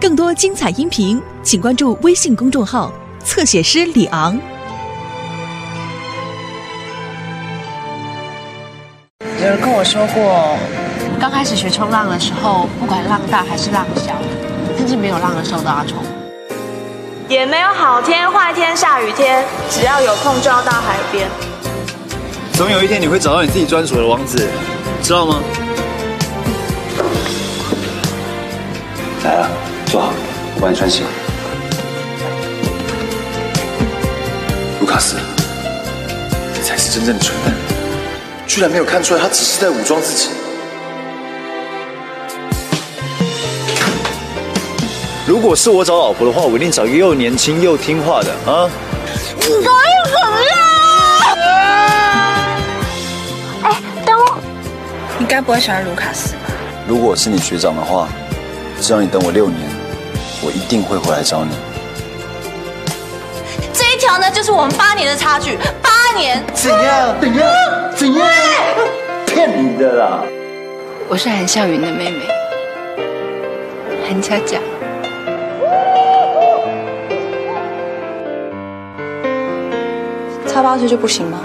更多精彩音频，请关注微信公众号“侧写师李昂”。有人跟我说过，刚开始学冲浪的时候，不管浪大还是浪小，甚至没有浪的时候都要冲。也没有好天坏天下雨天，只要有空就要到海边。总有一天你会找到你自己专属的王子，知道吗？来了，坐好，我帮你穿鞋。卢卡斯，你才是真正的蠢蛋，居然没有看出来他只是在武装自己。如果是我找老婆的话，我一定找一个又年轻又听话的啊！你搞什么样？哎，等我！你该不会喜欢卢卡斯吧？如果我是你学长的话，只要你等我六年，我一定会回来找你。这一条呢，就是我们八年的差距，八年。怎样？怎样？怎样？骗你的啦！我是韩笑云的妹妹，韩佳佳。差八岁就不行吗？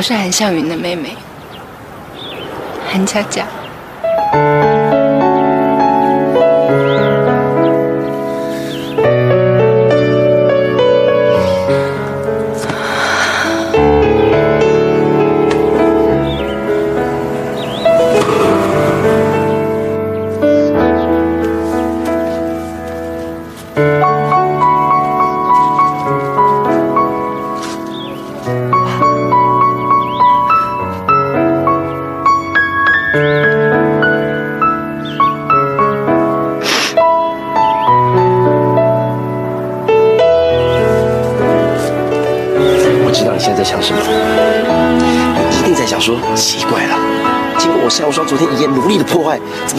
我是韩向云的妹妹，韩佳佳。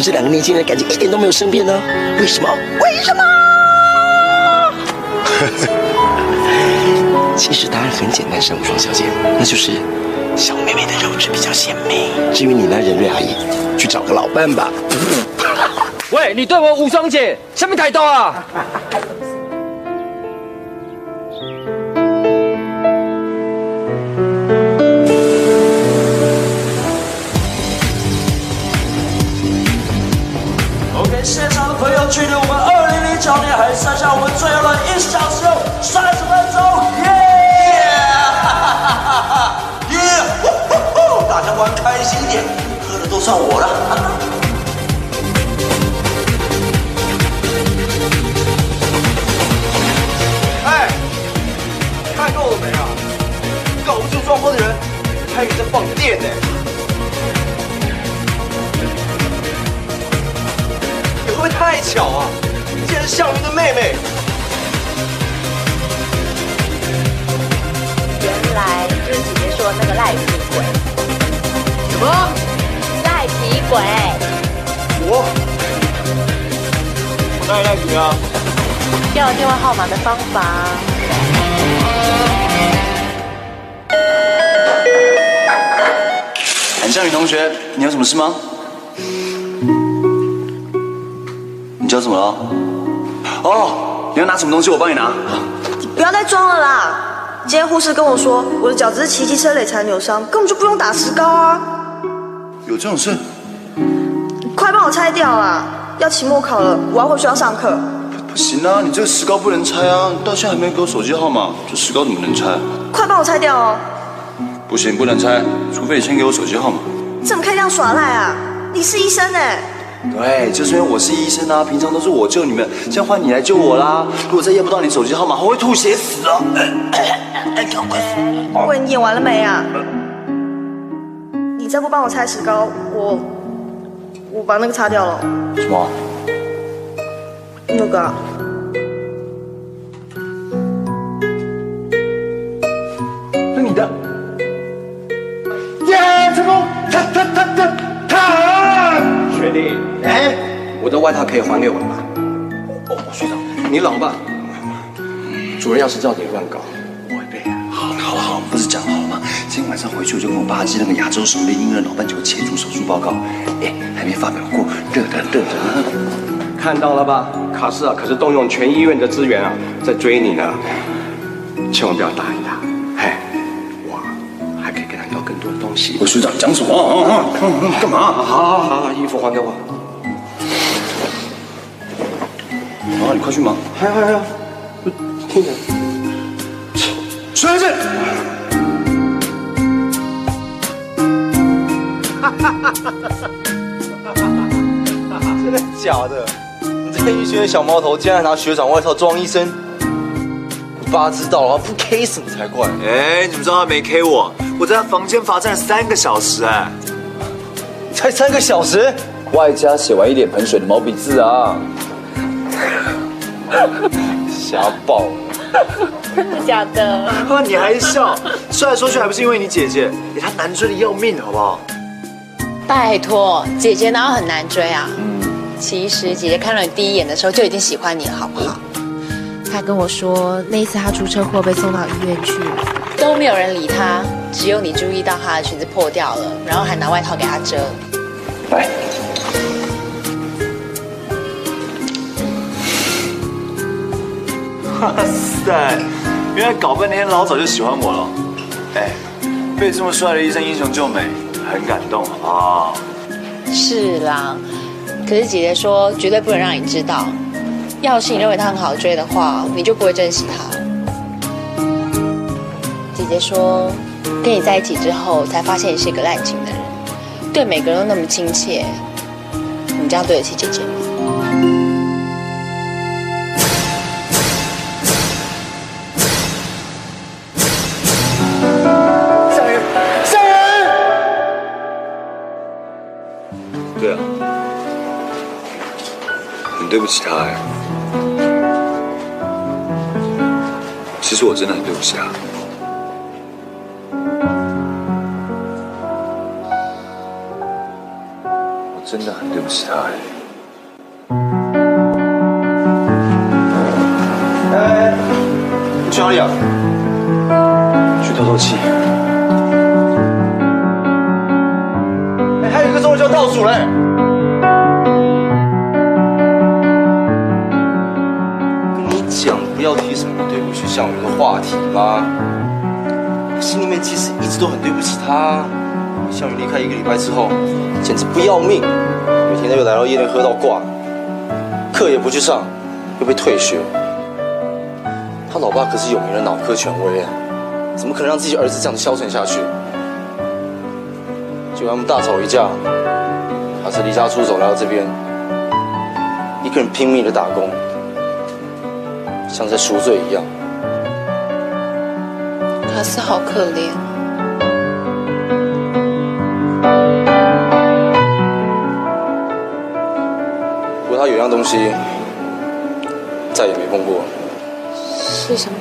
这两个年轻人的感情一点都没有生变呢？为什么？为什么？其实答案很简单，夏无双小姐，那就是小妹妹的肉质比较鲜美。至于你呢，任瑞阿姨，去找个老伴吧。喂，你对我无双姐什么态度啊！算我的。哎，看够了没啊？搞不清状况的人，还以为在放电呢。你会不会太巧啊？竟然是向云的妹妹。原来就是姐姐说那个赖皮鬼。什么？赖皮鬼？我？我哪里赖皮啊？要有电话号码的方法。韩向宇同学，你有什么事吗？你叫什么了？哦，你要拿什么东西？我帮你拿。你不要再装了啦！今天护士跟我说，我的脚只是骑机车累才扭伤，根本就不用打石膏啊！有这种事？快帮我拆掉啊！要期末考了，我要回学校上课。不行啊，你这个石膏不能拆啊！到现在还没有给我手机号码，这石膏怎么能拆？快帮我拆掉哦！不行，不能拆，除非你先给我手机号码。怎么可以这样耍赖啊？你是医生哎！对，就是因为我是医生啊，平常都是我救你们，现在换你来救我啦。如果再验不到你手机号码，我会吐血死啊！喂，你演完了没啊？你再不帮我拆石膏，我我把那个擦掉了。什么？那个啊、是你的。耶，成功！他他他他他！学弟，哎，我的外套可以还给我了吗？哦，学长，你老爸，主任要是照你乱搞，今天晚上回去我就跟我爸寄那个亚洲首例婴儿脑半球切除手术报告，哎，还没发表过，热腾热腾。看到了吧？卡斯啊，可是动用全医院的资源啊，在追你呢，千万不要答应他。嘿，我还可以跟他要更多的东西。我学长讲什么啊啊啊！干嘛？好好好好，衣服还给我。啊，你快去忙。还有还有听着，孙孩 真的假的？你这个医学院小毛头，竟然拿学长外套装医生？你爸知道了，不 K 死你才怪！哎，你们知道他没 K 我？我在他房间罚站了三个小时，哎，才三个小时，外加写完一脸盆水的毛笔字啊！瞎爆了！真的假的？哇，你还笑？说来说去还不是因为你姐姐？哎，她难追的要命，好不好？拜托，姐姐哪有很难追啊？其实姐姐看到你第一眼的时候就已经喜欢你了，好不好？她跟我说，那一次她出车祸被送到医院去，都没有人理她，只有你注意到她的裙子破掉了，然后还拿外套给她遮。来，哇塞，原来搞半天老早就喜欢我了。哎，被这么帅的医生英雄救美，很感动，啊？是啦，可是姐姐说绝对不能让你知道，要是你认为他很好追的话，你就不会珍惜他。姐姐说，跟你在一起之后，才发现你是一个滥情的人，对每个人都那么亲切，你这样对得起姐姐吗？很对不起他哎。其实我真的很对不起他。我真的很对不起他哎。哎，你去哪里啊？去透透气。哎，还有一个钟就要倒数嘞。对不起项羽的话题吗？心里面其实一直都很对不起他。项羽离开一个礼拜之后，简直不要命，每天都又来到夜店喝到挂，课也不去上，又被退学。他老爸可是有名的脑科权威啊，怎么可能让自己儿子这样消沉下去？就他们大吵一架，还是离家出走来到这边，一个人拼命的打工，像在赎罪一样。卡斯好可怜。不过他有样东西再也没碰过，是什么？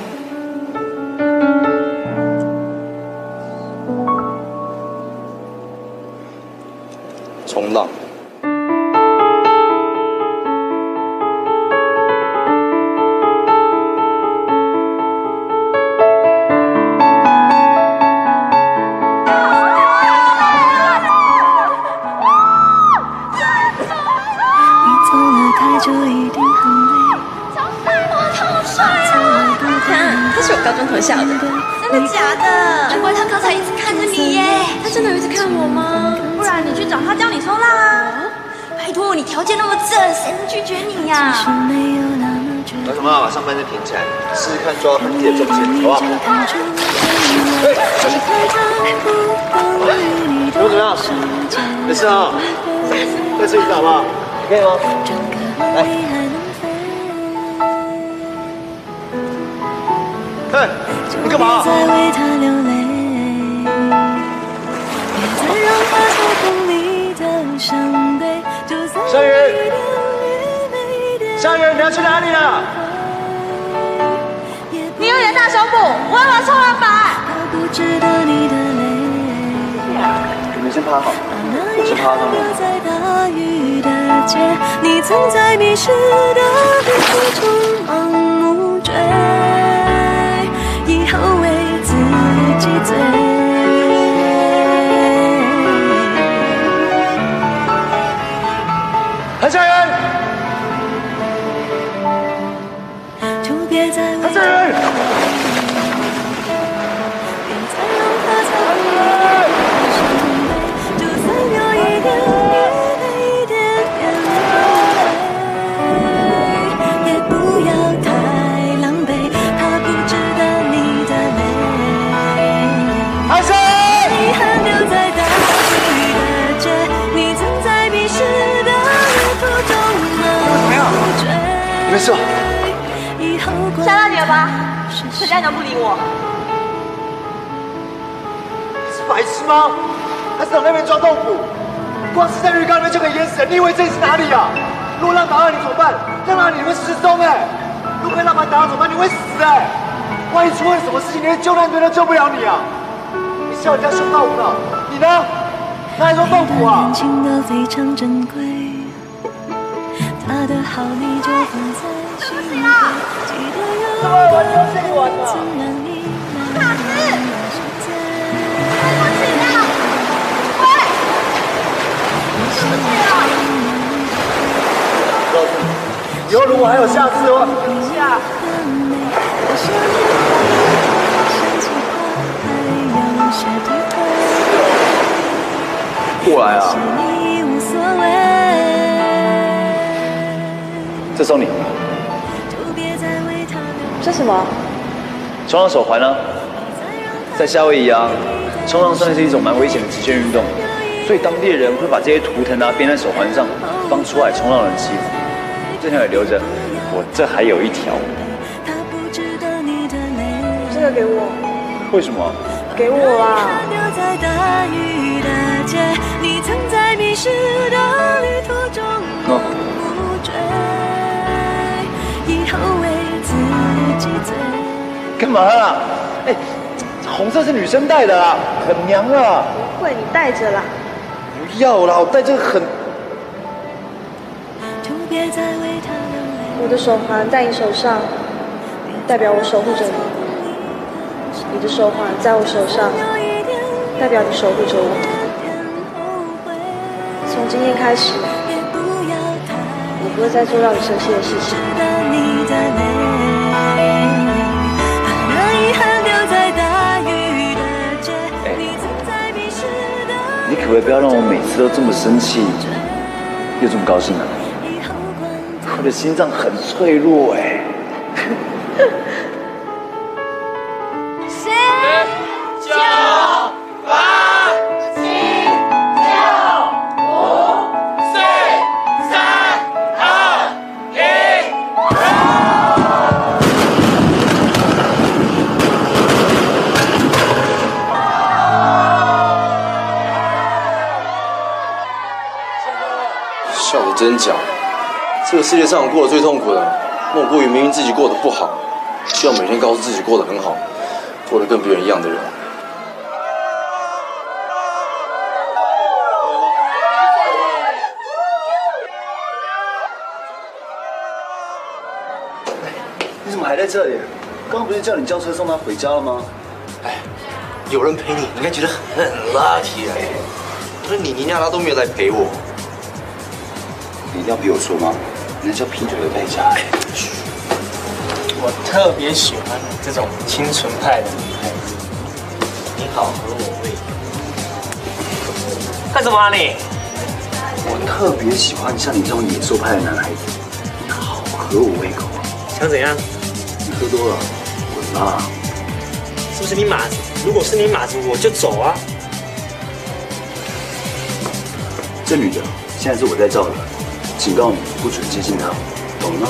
怎么怎么样？没事啊，再试一次好不好？可以吗？来。哎，你干嘛？夏雨，夏雨，你要去哪里了？你有点大胸部，我要玩冲浪板。你们先趴好，我先趴上。以后为自己醉。没事。吓到你了吧？谁家能不理我？你是白痴吗？还是往那边抓豆腐？光是在浴缸里面就可以淹死人，你以为这里是哪里啊？如果浪打到你怎么办？浪到你会失踪哎！如果被浪板打到怎么办？你会死哎！万一出了什么事情，连救难队都救不了你啊！你笑人家胸大无脑，你呢？那还说豆腐啊？他的好你就放在心里，记得有个人自然你来选择。对不起啊！喂！对不起啊！以后如果还有下次的话，下。过来啊！这送你。这什么？冲浪手环呢？在夏威夷啊，冲浪算是一种蛮危险的极限运动，所以当地人会把这些图腾啊编在手环上，帮出海冲浪人祈福。这条也留着，我这还有一条。这个给我。为什么？给我啊！嗯。干嘛啊？哎，红色是女生戴的啦，很娘啊。不会，你戴着啦。不要啦，我戴这个很。我的手环在你手上，代表我守护着你；你的手环在我手上，代表你守护着我。从今天开始，我不会再做让你生气的事情。可不可以不要让我每次都这么生气，又这么高兴啊？我的心脏很脆弱哎。世界上过得最痛苦的，莫过于明明自己过得不好，需要每天告诉自己过得很好，过得跟别人一样的人。你怎么还在这里？刚刚不是叫你叫车送他回家了吗？哎，有人陪你，你应该觉得很 lucky 哎。可是你尼亚拉都没有来陪我。你一定要逼我说吗？那叫啤酒的代价。我特别喜欢你这种清纯派的女孩子，你好合我胃。干什么啊你？我特别喜欢像你这种野兽派的男孩子，你好合我胃口啊！想怎样？你喝多了，滚吧！是不是你马子？如果是你马子，我就走啊！这女的现在是我在罩的，警告你不准接近他，懂了吗？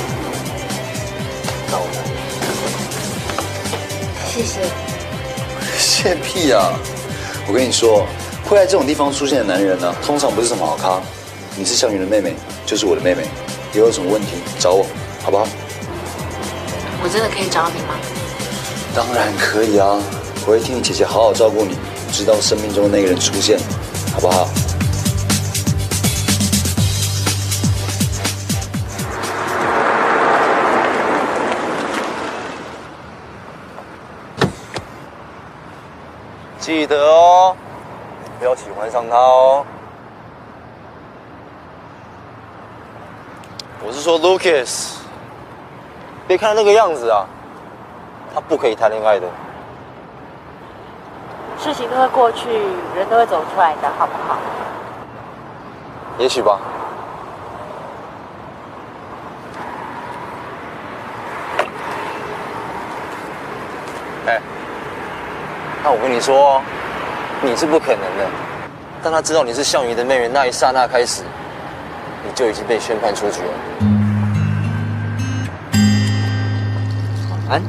懂了。谢谢。谢屁啊！我跟你说，会在这种地方出现的男人呢，通常不是什么好咖。你是向云的妹妹，就是我的妹妹，以后有什么问题找我，好不好？我真的可以找你吗？当然可以啊！我会替你姐姐好好照顾你，直到生命中的那个人出现，好不好？记得哦，不要喜欢上他哦。我是说，Lucas，别看他那个样子啊，他不可以谈恋爱的。事情都会过去，人都会走出来的，好不好？也许吧。那我跟你说，你是不可能的。当他知道你是项羽的妹妹那一刹那开始，你就已经被宣判出局了。安。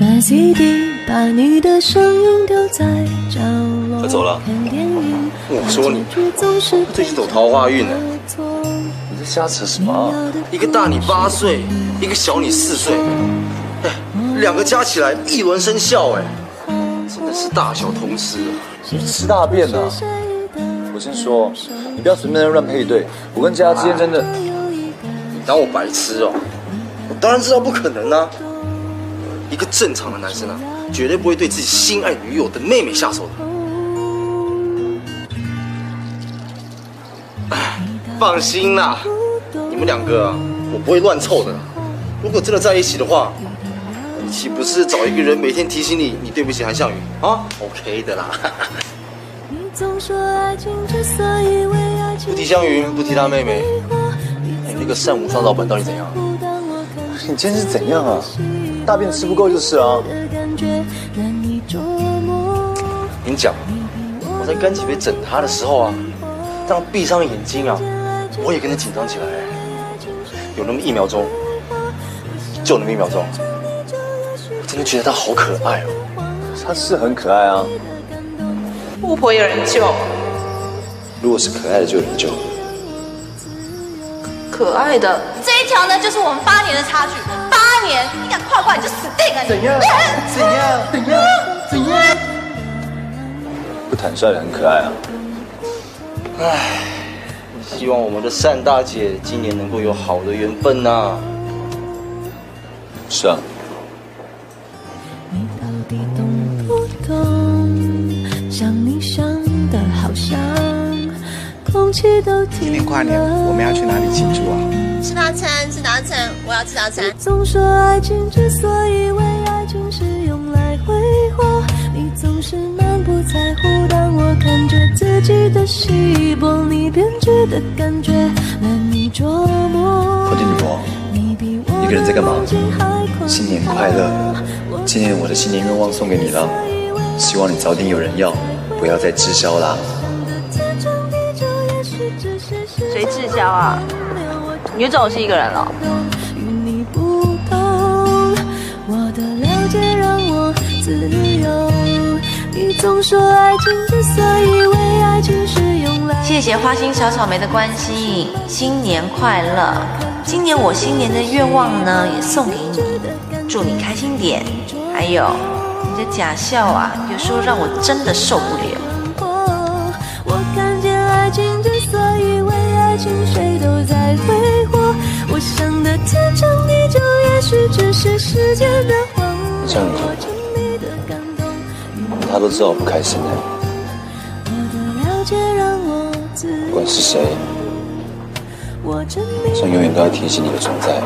买 CD，把你的声音丢在角落。快走了。我说你，最近走桃花运呢。你在瞎扯什么啊？一个大你八岁，一个小你四岁，哎，两个加起来一轮生肖，哎，真的是大小通吃啊！吃大便啊！我先说，你不要随便乱配对。我跟佳佳之间真的，你当我白痴哦？我当然知道不可能啊！一个正常的男生啊，绝对不会对自己心爱女友的妹妹下手的。放心啦，你们两个啊，我不会乱凑的。如果真的在一起的话，你岂不是找一个人每天提醒你，你对不起韩项羽啊？OK 的啦。不提湘云，不提他妹妹，哎，那个善无双老板到底怎样？你今天是怎样啊？大便吃不够就是啊。跟你讲，我在干几杯整他的时候啊，当闭上眼睛啊，我也跟着紧张起来。有那么一秒钟，就那么一秒钟，我真的觉得他好可爱哦。他是很可爱啊。巫婆有人救，如果是可爱的就有人救。可爱的这一条呢，就是我们八年的差距。八年，你敢跨过来你就死定了！怎样？怎样？怎样？怎样？不坦率的很可爱啊。唉，希望我们的单大姐今年能够有好的缘分呐。是啊。今年跨年我们要去哪里庆祝啊？吃大餐，吃大餐，我要吃大餐。总说爱情之所以为爱情是用来挥霍，你总是满不在乎。当我看着自己的细胞，你编织的感觉难以捉摸。我的女王，一个人在干嘛？新年快乐！今年我的新年愿望送给你了，希望你早点有人要，不要再滞销啦。谁滞销啊？你就只有是一个人了。谢谢花心小草莓的关心，新年快乐！今年我新年的愿望呢，也送给你，祝你开心点。还有你的假笑啊，有时候让我真的受不了。谁都在挥霍，我想的天长地久，也许只是时间的他都知道我不开心的，不管是谁，像永远都要提醒你的存在。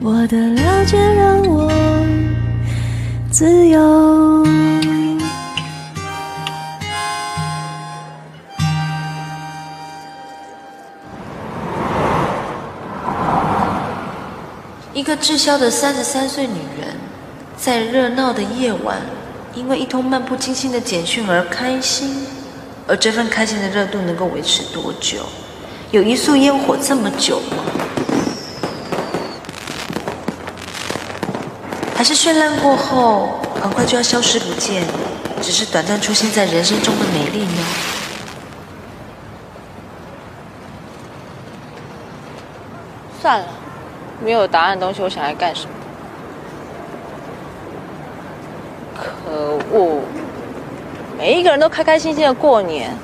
我的了解让我自由。一个滞销的三十三岁女人，在热闹的夜晚，因为一通漫不经心的简讯而开心，而这份开心的热度能够维持多久？有一束烟火这么久吗？还是绚烂过后，很快就要消失不见，只是短暂出现在人生中的美丽呢？算了，没有答案的东西，我想来干什么？可恶！每一个人都开开心心的过年，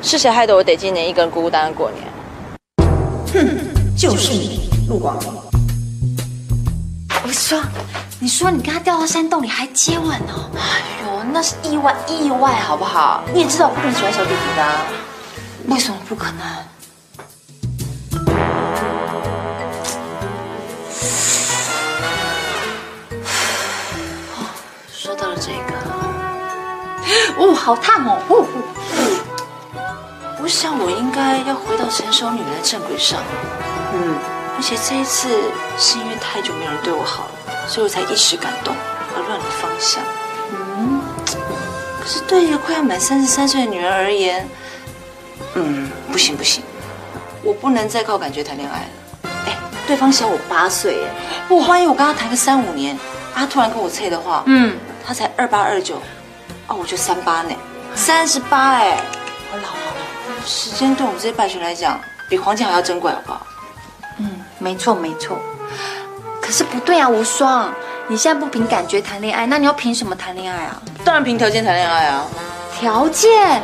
是谁害得我得今年一个人孤孤单单过年？哼，就是你，陆广明。我说，你说你跟他掉到山洞里还接吻哦？哎呦，那是意外，意外好不好？你也知道我不喜欢小弟弟的、啊，为什么不可能？哦，好烫哦！哦，我想我应该要回到成熟女人的正轨上。嗯，而且这一次是因为太久没有人对我好了，所以我才一时感动而乱了方向。嗯，可是对一个快要满三十三岁的女人而言，嗯，不行不行，我不能再靠感觉谈恋爱了。哎，对方小我八岁，哎，万一我跟他谈个三五年，他突然跟我催的话，嗯，他才二八二九，哦，我就三八呢，三十八哎，好老好老。时间对我们这些败犬来讲，比黄金还要珍贵，好不好？嗯，没错没错。可是不对啊，无双，你现在不凭感觉谈恋爱，那你要凭什么谈恋爱啊？当然凭条件谈恋爱啊。条件？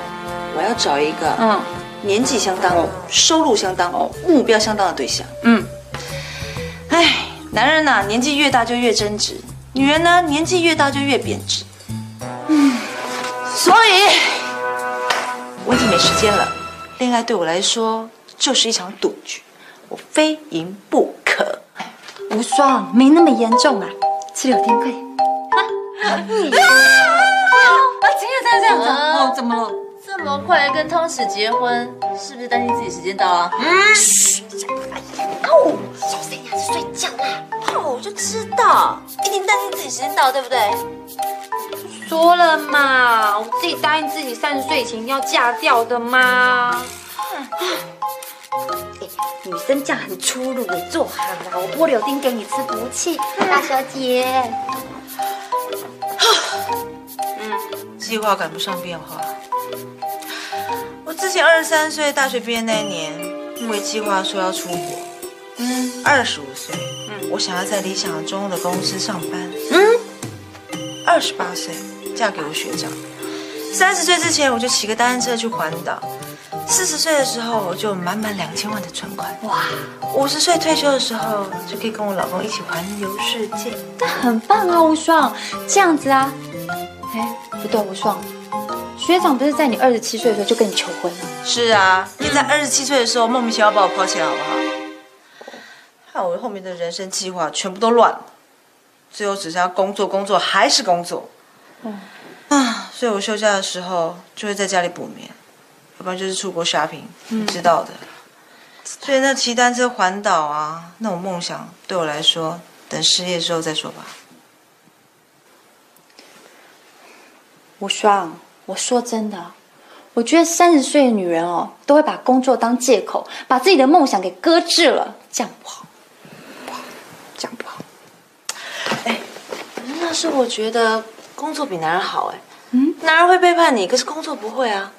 我要找一个嗯，年纪相当、收入相当、目标相当的对象。嗯。哎，男人呐、年纪越大就越增值，女人呢，年纪越大就越贬值。所以我已经没时间了。恋爱对我来说就是一场赌局，我非赢不可。无双，没那么严重啊，吃柳丁快点。啊！你啊！今天才这样子哦？怎么了？这么快跟汤匙结婚，是不是担心自己时间到啊？嗯。嘘！哦，小声点，睡觉啦。哦，我就知道，一定担心自己时间到，对不对？说了嘛，我自己答应自己三十岁以前要嫁掉的嘛。女生这样很粗鲁，你做好了，我剥柳丁给你吃福气，大小姐。嗯，计划赶不上变化。我之前二十三岁，大学毕业那一年，因为计划说要出国。嗯，二十五岁，嗯，我想要在理想中的公司上班。嗯，二十八岁，嫁给我学长。三十岁之前，我就骑个单车去环岛。四十岁的时候，我就有满满两千万的存款。哇！五十岁退休的时候，就可以跟我老公一起环游世界。那很棒啊，无双，这样子啊。哎，不对，无双，学长不是在你二十七岁的时候就跟你求婚了？是啊，你在二十七岁的时候莫名其妙把我抛弃了，好不好？害我后面的人生计划全部都乱了，最后只剩下工作，工作还是工作。嗯啊，所以我休假的时候就会在家里补眠。要不然就是出国 shopping，你知道的。所以那骑单车环岛啊，那种梦想对我来说，等失业之后再说吧。无双，我说真的，我觉得三十岁的女人哦，都会把工作当借口，把自己的梦想给搁置了，这样不好，不好，这样不好。哎，那是我觉得工作比男人好哎。嗯，男人会背叛你，可是工作不会啊。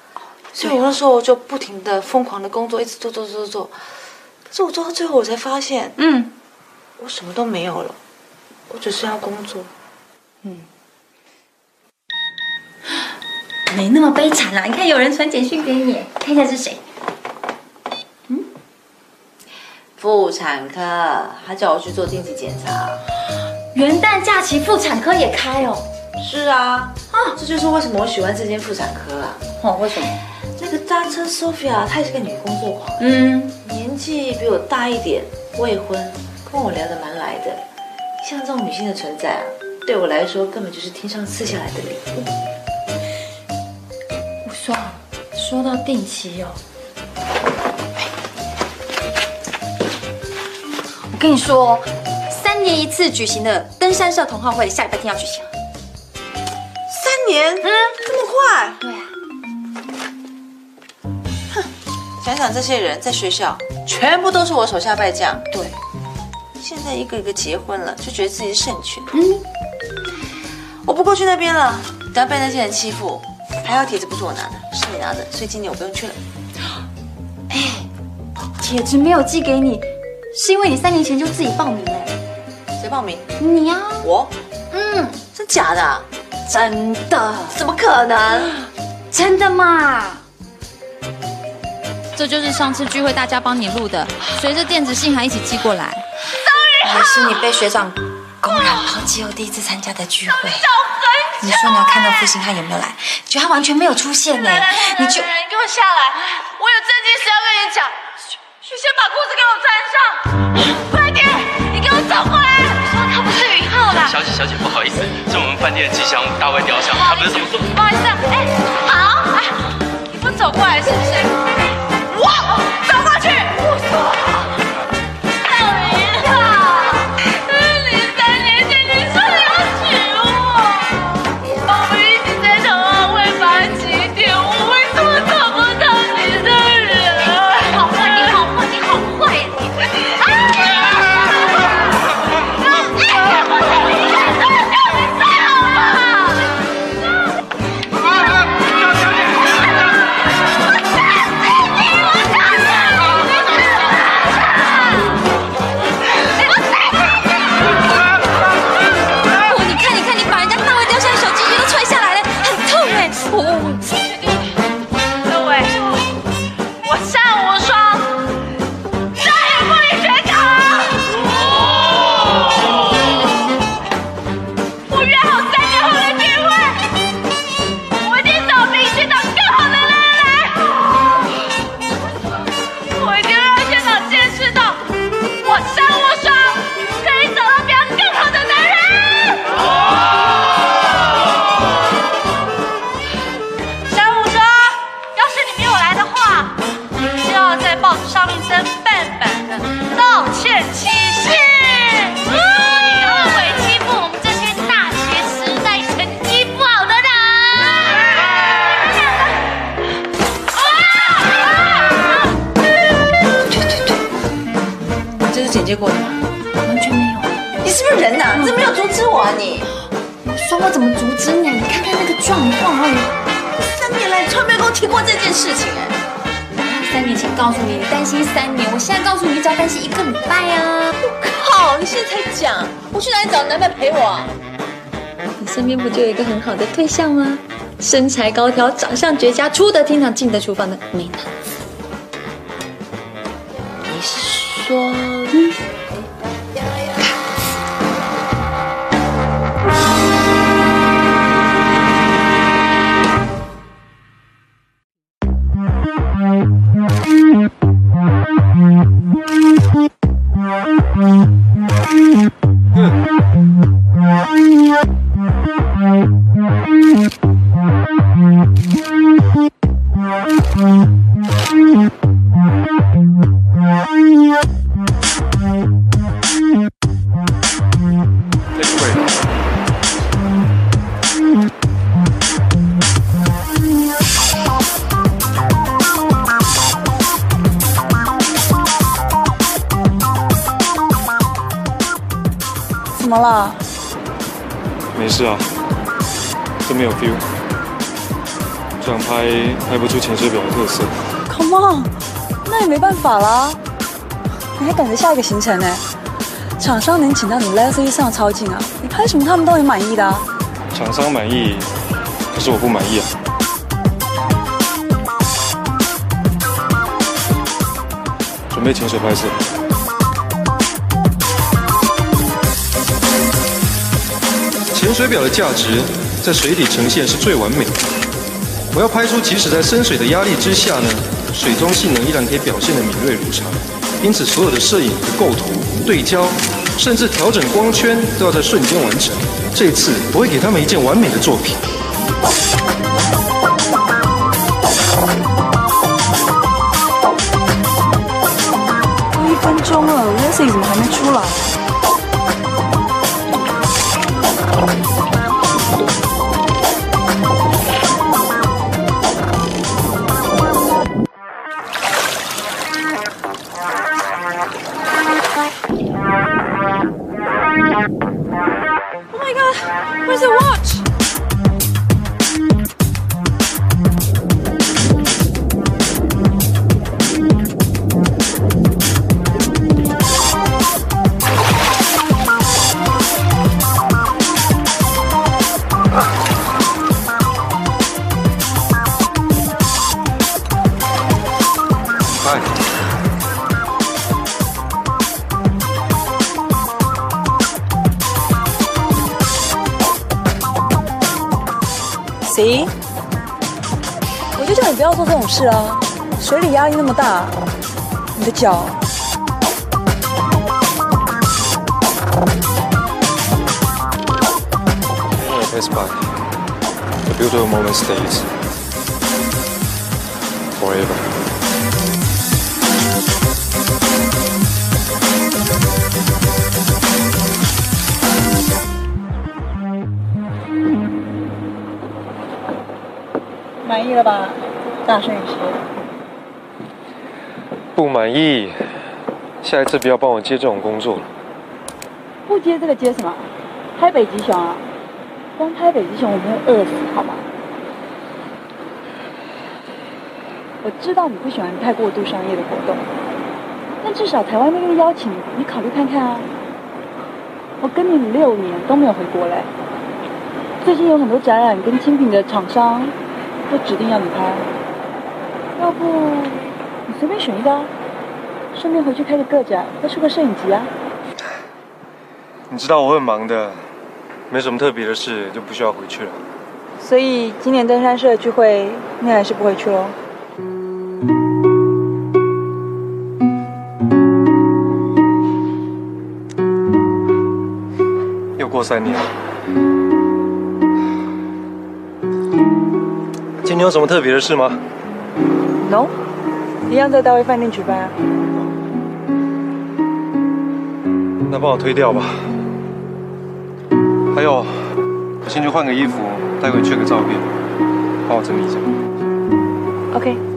所以我那时候就不停的疯狂的工作，一直做做做做做。可是我做到最后，我才发现，嗯，我什么都没有了，我只是要工作。嗯，没那么悲惨啦。你看，有人传简讯给你，看一下是谁。妇产科，他叫我去做定期检查。元旦假期妇产科也开哦。是啊，啊，这就是为什么我喜欢这间妇产科啊。哦，为什么？那个搭车 Sophia，她也是个女工作狂，嗯，年纪比我大一点，未婚，跟我聊得蛮来的。像这种女性的存在啊，对我来说根本就是天上赐下来的礼物。无双，说到定期哦，我跟你说，三年一次举行的登山社同好会，下礼拜天要举行年，嗯，这么快？对啊。哼想想这些人在学校，全部都是我手下败将。对，现在一个一个结婚了，就觉得自己是圣权。嗯，我不过去那边了，等下被那些人欺负，还好帖子不是我拿的，是你拿的，所以今年我不用去了。哎，帖子没有寄给你，是因为你三年前就自己报名了。谁报名？你呀、我？嗯，真假的啊？真的？怎么可能？真的嘛？这就是上次聚会大家帮你录的，随着电子信函一起寄过来。也是你被学长公然抛弃后第一次参加的聚会。你说你要看到负心汉有没有来，结果他完全没有出现呢，你就你给我下来！我有正经事要跟你讲。去先把裤子给我穿上，快点！你给我走过来！小姐，小姐，不好意思，是我们饭店的吉祥物大卫雕像，他不是怎么做？不好意思，哎，好，哎，你不走过来是不是？我走过去。我很好的对象吗？身材高挑，长相绝佳，出得厅堂，进得厨房的美男行程呢？厂商能请到你 lc 上超进啊？你拍什么他们都很满意的啊？厂商满意可是我不满意啊。准备潜水拍摄。潜水表的价值在水底呈现是最完美。的我要拍出即使在深水的压力之下呢水中性能依然可以表现的敏锐如常因此，所有的摄影的构图、对焦，甚至调整光圈，都要在瞬间完成。这次我会给他们一件完美的作品。都一分钟了，Lacy 怎么还没出来你不要做这种事啊！水里压力那么大，你的脚 Yes, but the beautiful moment stays forever. 满意了吧，大摄影师？不满意，下一次不要帮我接这种工作了。不接这个接什么？拍北极熊啊！光拍北极熊我们会饿死，好吗？我知道你不喜欢太过度商业的活动，但至少台湾那个邀请，你考虑看看啊。我跟你六年都没有回国嘞，最近有很多展览跟精品的厂商都指定要你拍，要不你随便选一个啊，顺便回去开个个展，再出个摄影集啊。你知道我很忙的，没什么特别的事，就不需要回去了。所以今年登山社的聚会，你还是不会去喽？又过三年了，今天有什么特别的事吗？No，一样在大卫饭店举办啊。那帮我推掉吧。还有，我先去换个衣服，待会缺个照片，帮我整理一下。OK。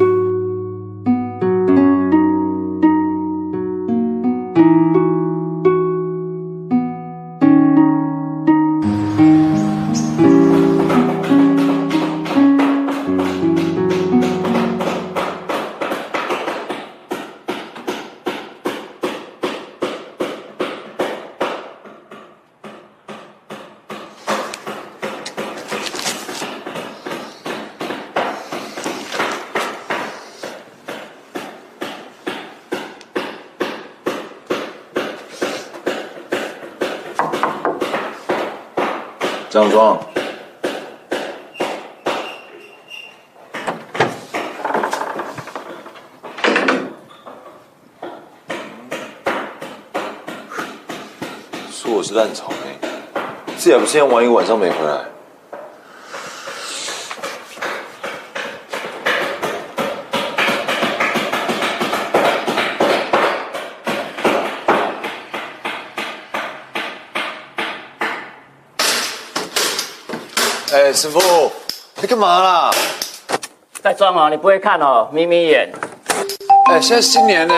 这也不是先玩一个晚上没回来。哎，师傅，你干嘛啦？在装哦，你不会看哦，眯眯眼。哎，现在新年呢。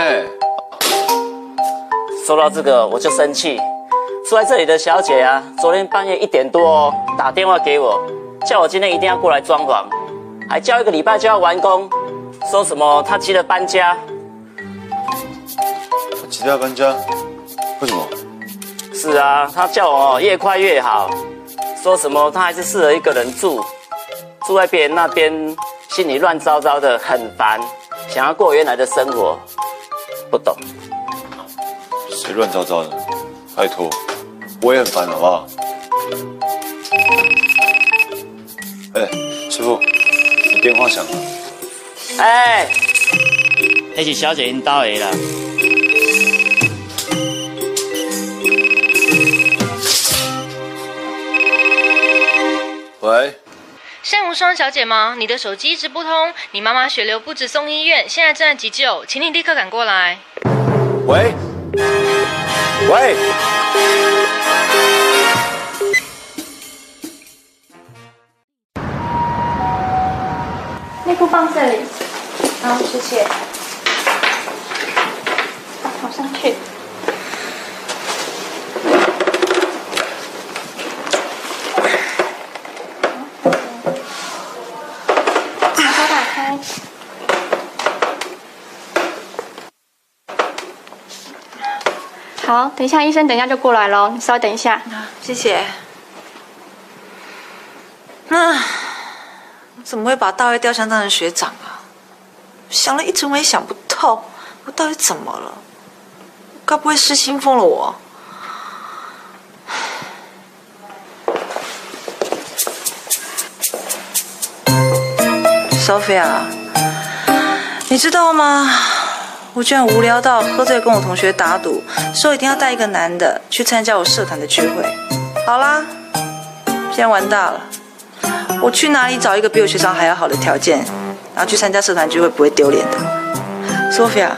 说到这个我就生气，住在这里的小姐啊，昨天半夜一点多哦打电话给我，叫我今天一定要过来装潢，还叫一个礼拜就要完工，说什么她急着搬家。急着搬家？为什么？是啊，她叫我越快越好，说什么她还是适合一个人住，住在别人那边心里乱糟糟的，很烦，想要过原来的生活，不懂。谁乱糟糟的？拜托，我也很烦，好不好？哎，师傅，你电话响了。哎，那是小姐因到的啦。喂，单无双小姐吗？你的手机一直不通，你妈妈血流不止，送医院，现在正在急救，请你立刻赶过来。喂。喂，内裤放这里，好，谢谢。好，上去。好，等一下，医生等一下就过来了，你稍微等一下。谢谢。啊，怎么会把大卫雕像当成学长啊？想了一整晚也想不透，我到底怎么了？该不会失心疯了我？Sophia，你知道吗？我居然无聊到喝醉跟我同学打赌，说一定要带一个男的去参加我社团的聚会。好啦，现在完大了，我去哪里找一个比我学长还要好的条件，然后去参加社团聚会不会丢脸的？Sophia，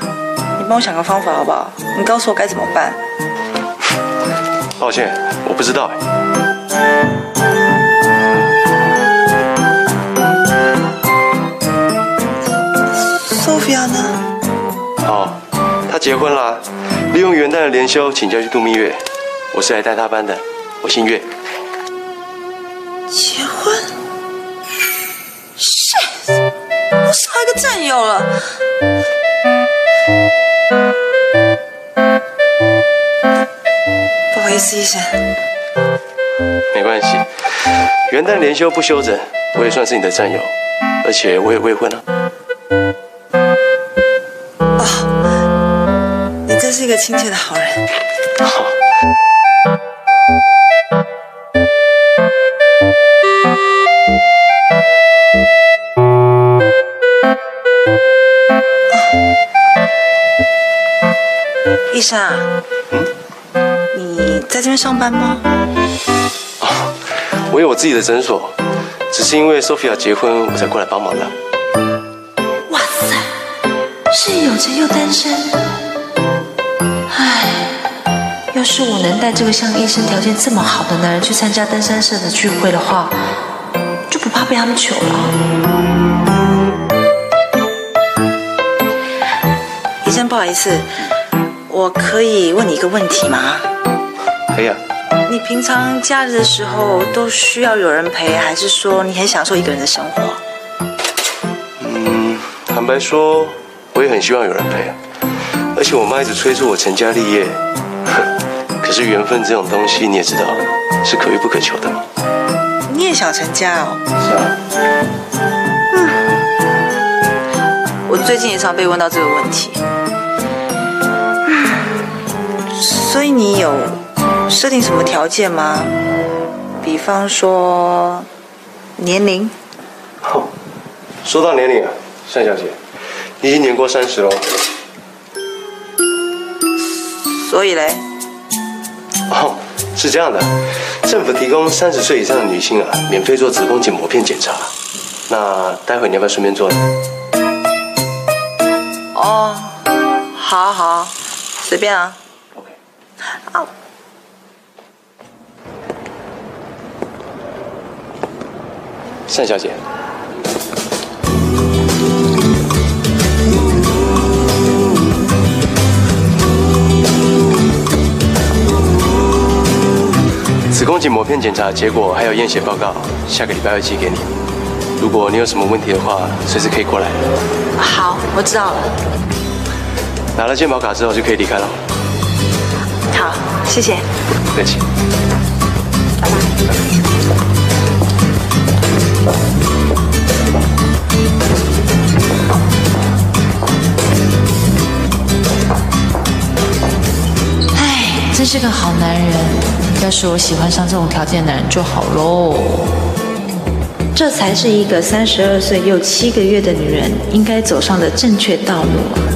你帮我想个方法好不好？你告诉我该怎么办。抱歉，我不知道哦，他结婚了，利用元旦的连休请假去度蜜月。我是来带他班的，我姓岳。结婚？shit，我少一个战友了。不好意思，医生。没关系，元旦连休不休整，我也算是你的战友，而且我也未婚啊。你真是一个亲切的好人。好医生啊，你在这边上班吗？我有我自己的诊所，只是因为 Sophia 结婚，我才过来帮忙的。是有钱又单身。唉，要是我能带这个像医生条件这么好的男人去参加登山社的聚会的话，就不怕被他们糗了。医生，不好意思，我可以问你一个问题吗？可以啊。你平常假日的时候都需要有人陪，还是说你很享受一个人的生活？嗯，坦白说，我也很希望有人陪啊。而且我妈一直催促我成家立业，可是缘分这种东西你也知道，是可遇不可求的嘛。你也想成家哦？是啊。我最近也常被问到这个问题。所以你有设定什么条件吗？比方说年龄？哦，说到年龄啊，单小姐，你已经年过三十喽。所以嘞？哦，是这样的，政府提供三十岁以上的女性啊，免费做子宫颈膜片检查。那待会你要不要顺便做呢？哦，好啊好啊，随便啊。OK。啊。单小姐，子宫颈膜片检查结果还有验血报告，下个礼拜会寄给你。如果你有什么问题的话，随时可以过来。好，我知道了。拿了健保卡之后就可以离开了。好，谢谢。不客气。唉，真是个好男人。要是我喜欢上这种条件的男人就好喽。这才是一个三十二岁又七个月的女人应该走上的正确道路啊！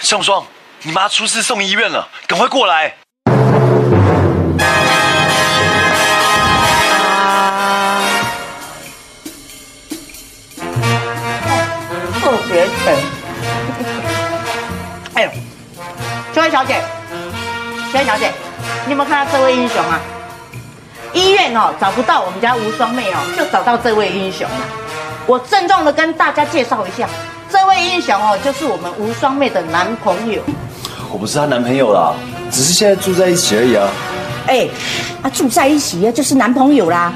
向双，你妈出事送医院了，赶快过来！特别。哎呦，这位小姐，这位小姐，你有没有看到这位英雄啊？医院哦找不到我们家无双妹哦，就找到这位英雄了。我郑重的跟大家介绍一下，这位英雄哦，就是我们无双妹的男朋友。我不是她男朋友啦，只是现在住在一起而已啊。哎，啊住在一起啊，就是男朋友啦。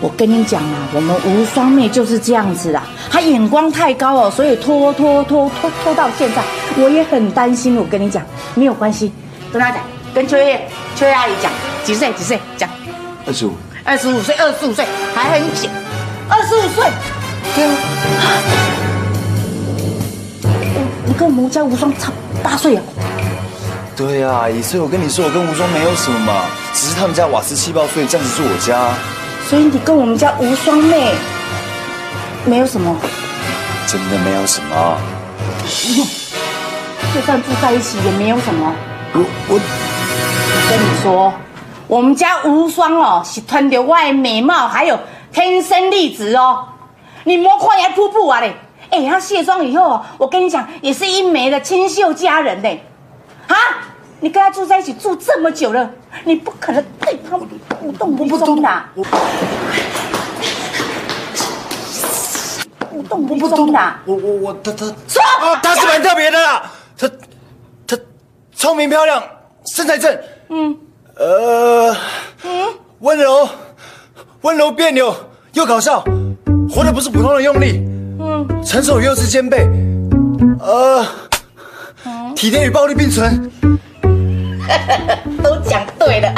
我跟你讲啊，我们无双妹就是这样子啦，她眼光太高哦，所以拖拖拖拖拖到现在，我也很担心。我跟你讲，没有关系，跟她讲，跟秋叶秋叶阿姨讲，几岁几岁讲，二十五，二十五岁，二十五岁还很小，二十五岁，对啊，你跟我们家无双差八岁啊。对呀、阿姨，所以我跟你说，我跟吴双没有什么嘛，只是他们家瓦斯气爆，所以暂时住我家。所以你跟我们家吴双妹没有什么，真的没有什么。就算住在一起也没有什么。我我我跟你说，我们家无双哦，是穿着我的美貌还有天生丽质哦。你莫看人家瀑布啊嘞，哎，她卸妆以后哦，我跟你讲，也是一枚的清秀佳人嘞。啊，你跟他住在一起住这么久了，你不可能对他无动于衷的。无动于衷的。我我我他他。说。啊，他是蛮特别的啦，他他聪明漂亮，身材正，嗯。呃，嗯，温柔温柔别扭又搞笑，活的不是普通的用力，嗯，成熟与幼稚兼备，呃，体贴与暴力并存。都讲对了。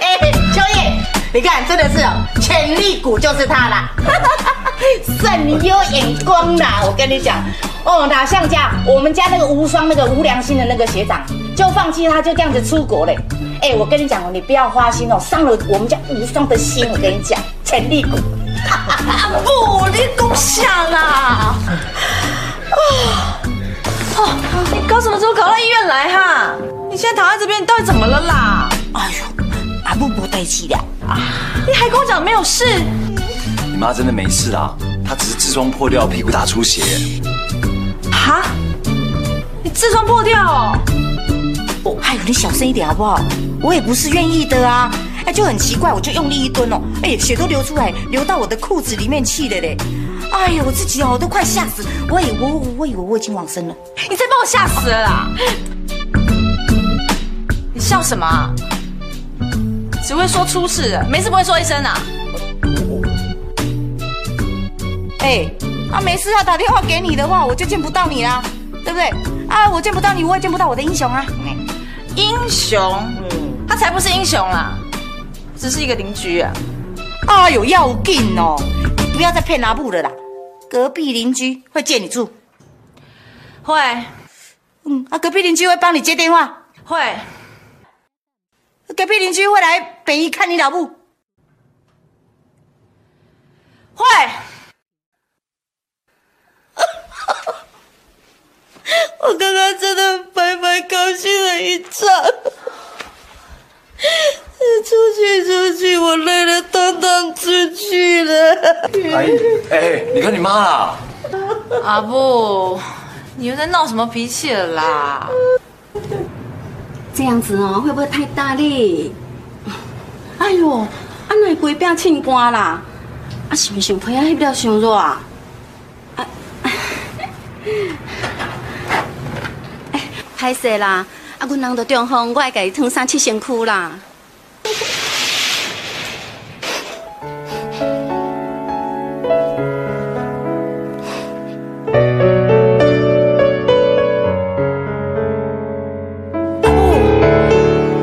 哎，秋叶，你看，真的是哦，潜力股就是他啦，很有眼光啦。我跟你讲，哦，哪像家我们家那个无双那个无良心的那个学长，就放弃他，就这样子出国嘞。哎，我跟你讲哦，你不要花心哦，伤了我们家无双的心。我跟你讲，潜力股。不，你够下啦！啊，哦，你搞什么时候搞到医院来哈？你现在躺在这边，你到底怎么了啦？哎呦，阿布不带气的啊！你还跟我讲没有事？你妈真的没事啦，她只是痔疮破掉，屁股大出血。哈？你痔疮破掉哦？哦，哎呦，你小声一点好不好？我也不是愿意的啊，哎，就很奇怪，我就用力一蹲哦，哎，血都流出来，流到我的裤子里面去了嘞。哎呀，我自己哦都快吓死，我以为我我以为我已经往生了。你才把我吓死了啦！你笑什么啊？只会说出事了，没事不会说一声啊？哎，啊没事啊，打电话给你的话，我就见不到你啦，对不对？啊，我见不到你，我也见不到我的英雄啊。英雄？嗯他才不是英雄啦，只是一个邻居啊。哎呦，要紧哦，你不要再骗阿布了啦。隔壁邻居会借你住，会，嗯，啊，隔壁邻居会帮你接电话，会，隔壁邻居会来北医看你老母，会。我刚刚真的白白高兴了一场，出去出去，我累了，当当出去了。阿姨，哎、你看你妈啦，阿布，你又在闹什么脾气了啦？这样子哦，会不会太大力？哎呦，啊那规饼凊干啦，啊是不是想皮啊翕了伤热啊？啊，哎，歹势啦，啊阮人都中风，我会甲伊烫衫七身躯啦。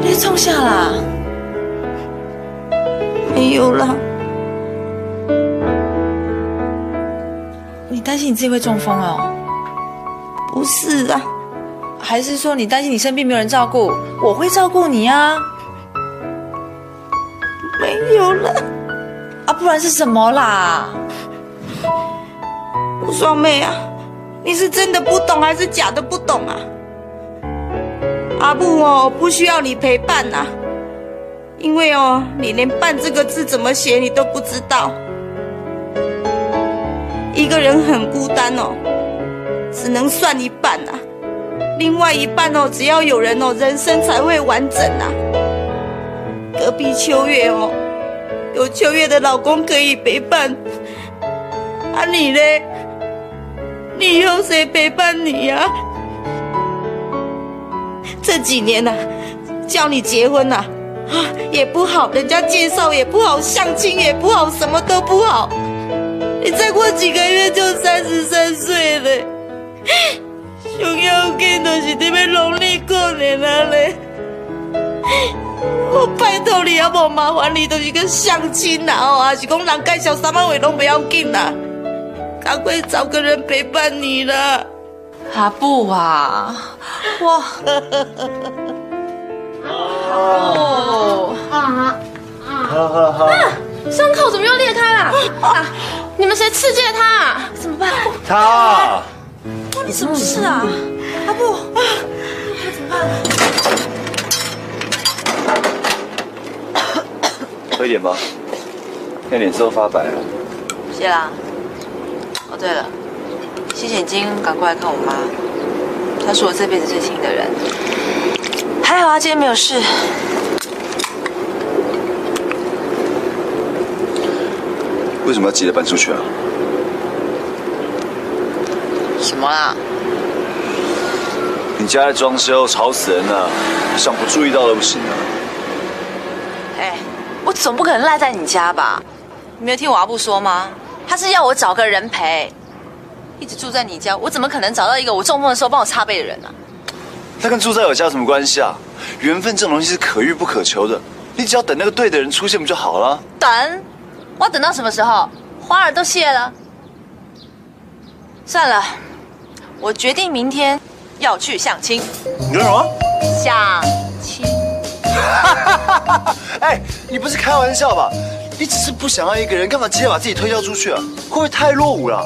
你冲下啦？没有啦。你担心你自己会中风哦？不是啊，还是说你担心你生病没有人照顾？我会照顾你啊。不然是什么啦？吴双妹啊，你是真的不懂还是假的不懂啊？阿布哦，不需要你陪伴呐、因为哦，你连“伴”这个字怎么写你都不知道。一个人很孤单哦，只能算一半呐、另外一半哦，只要有人哦，人生才会完整呐、隔壁秋月哦，有秋月的老公可以陪伴，啊你嘞？你有谁陪伴你呀、这几年呐、叫你结婚呐、啊，也不好，人家介绍也不好，相亲也不好，什么都不好。你再过几个月就三十三岁了，上要紧就是你要农历过年啊嘞。我拜托你，也无麻烦你，就是个相亲啦哦，还是讲人介绍三万位拢不要紧啦，赶快找个人陪伴你啦。阿布啊，哇！哦 啊哈哈哈。伤口怎么又裂开了？啊！你们谁刺激了他、啊？怎么办？他，你什么事啊？阿布，啊，怎么办？喝一点吧，看脸色都发白了。谢啦。哦，对了，谢谢你今天赶过来看我妈，她是我这辈子最亲的人。还好啊，今天没有事。为什么要急着搬出去啊？什么啦？你家的装修，吵死人了，想不注意到都不行啊。总不可能赖在你家吧？你没有听我阿布说吗？他是要我找个人陪，一直住在你家，我怎么可能找到一个我中风的时候帮我擦背的人呢、那跟住在我家有什么关系啊？缘分这种东西是可遇不可求的，你只要等那个对的人出现不就好了？等，我要等到什么时候？花儿都谢了。算了，我决定明天要去相亲。你说什么？相亲？哎，你不是开玩笑吧？你只是不想要一个人，干嘛急着把自己推销出去啊？会不会太落伍了？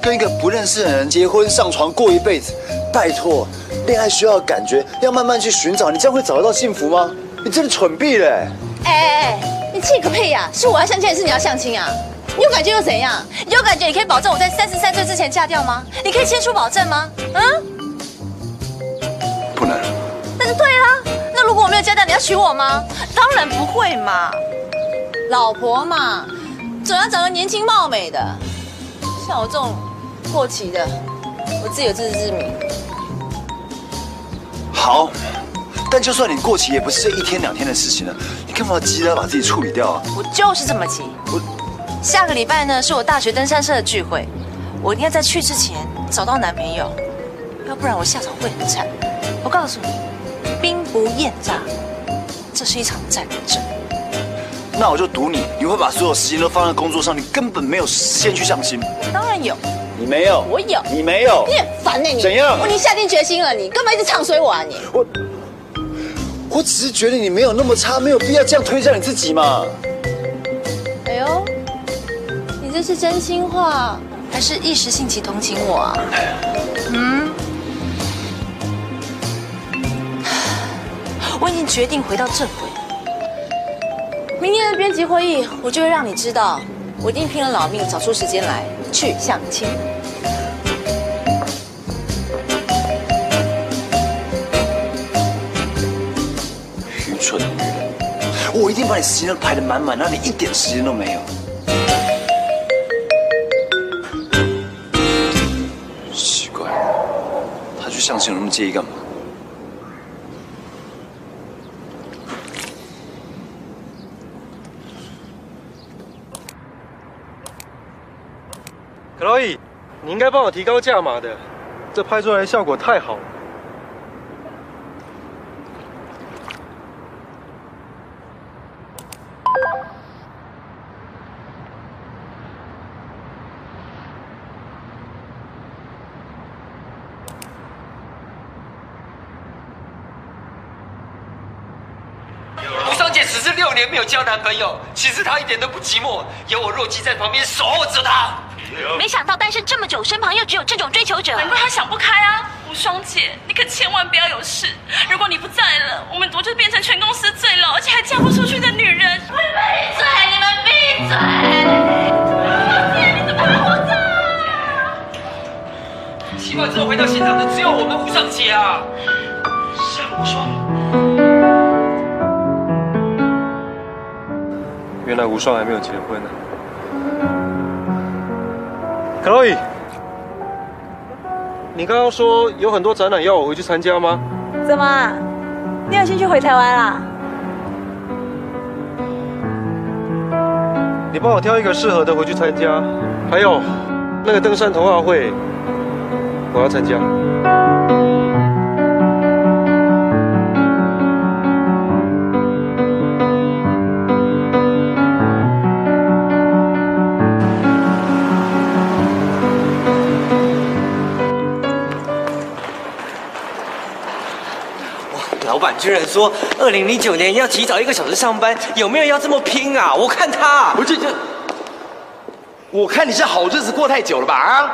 跟一个不认识的人结婚上床过一辈子，拜托，恋爱需要感觉，要慢慢去寻找，你这样会找得到幸福吗？你真的蠢毙了、欸！哎哎哎，你气个屁呀、是我要相亲还是你要相亲啊？你有感觉又怎样？你有感觉你可以保证我在三十三岁之前嫁掉吗？你可以签出保证吗？嗯？不能。那就对啦。那如果我没有交代，你要娶我吗？当然不会嘛。老婆嘛，总要找个年轻貌美的。像我这种过期的，我自己有自知之明。好，但就算你过期，也不是这一天两天的事情了。你干嘛急着要把自己处理掉啊？我就是这么急。我下个礼拜呢，是我大学登山社的聚会，我一定要在去之前找到男朋友，要不然我下场会很惨。我告诉你，兵不厌诈，这是一场战争。那我就赌你，你会把所有时间都放在工作上，你根本没有时间去相亲。当然有，你没有，我有，你没有，你很烦呢、你怎样哦你下定决心了，你干嘛一直唱衰我啊你？我我只是觉得你没有那么差，没有必要这样推销你自己嘛。哎呦，你这是真心话，还是一时兴起同情我啊？嗯，我已经决定回到正轨。明天的编辑会议，我就会让你知道，我一定拼了老命找出时间来去相亲。愚蠢的女人，我一定把你时间都排得满满，让你一点时间都没有。奇怪，他去相亲有那么介意干嘛？以你应该帮我提高价码的这拍出来的效果太好了吴姐只是六年没有交男朋友其实她一点都不寂寞有我若基在旁边守候着她没想到单身这么久，身旁又只有这种追求者。难怪他想不开啊！无双姐，你可千万不要有事。如果你不在了，我们我就变成全公司最老而且还嫁不出去的女人。闭嘴！你们闭嘴！姐，你怎么还活着？起码之后回到现场的只有我们无双姐啊！是啊，无双。原来无双还没有结婚呢。克洛伊，你刚刚说有很多展览要我回去参加吗？怎么？你有兴趣回台湾啦？你帮我挑一个适合的回去参加。还有，那个登山童话会，我要参加。居然说，二零零九年要提早一个小时上班，有没有要这么拼啊？我看他，我这这，我看你是好日子过太久了吧？啊，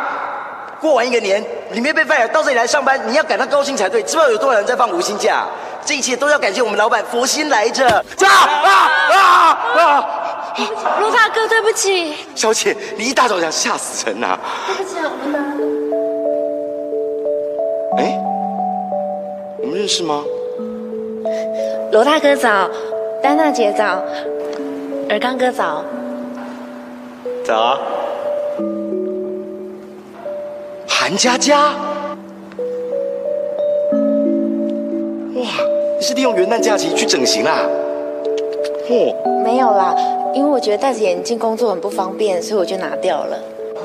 过完一个年，你没被 fire 到这里来上班，你要感到高兴才对。知道有多少人在放无薪假？这一切都要感谢我们老板佛心来着。啊啊啊啊！陆大哥，对不起，小姐，你一大早想吓死人呐、对不起，我们呢。哎，我们认识吗？罗大哥早，丹娜姐早，尔刚哥早。早啊。韩佳佳。哇，你是利用元旦假期去整形啦？嚯，没有啦，因为我觉得戴着眼镜工作很不方便，所以我就拿掉了。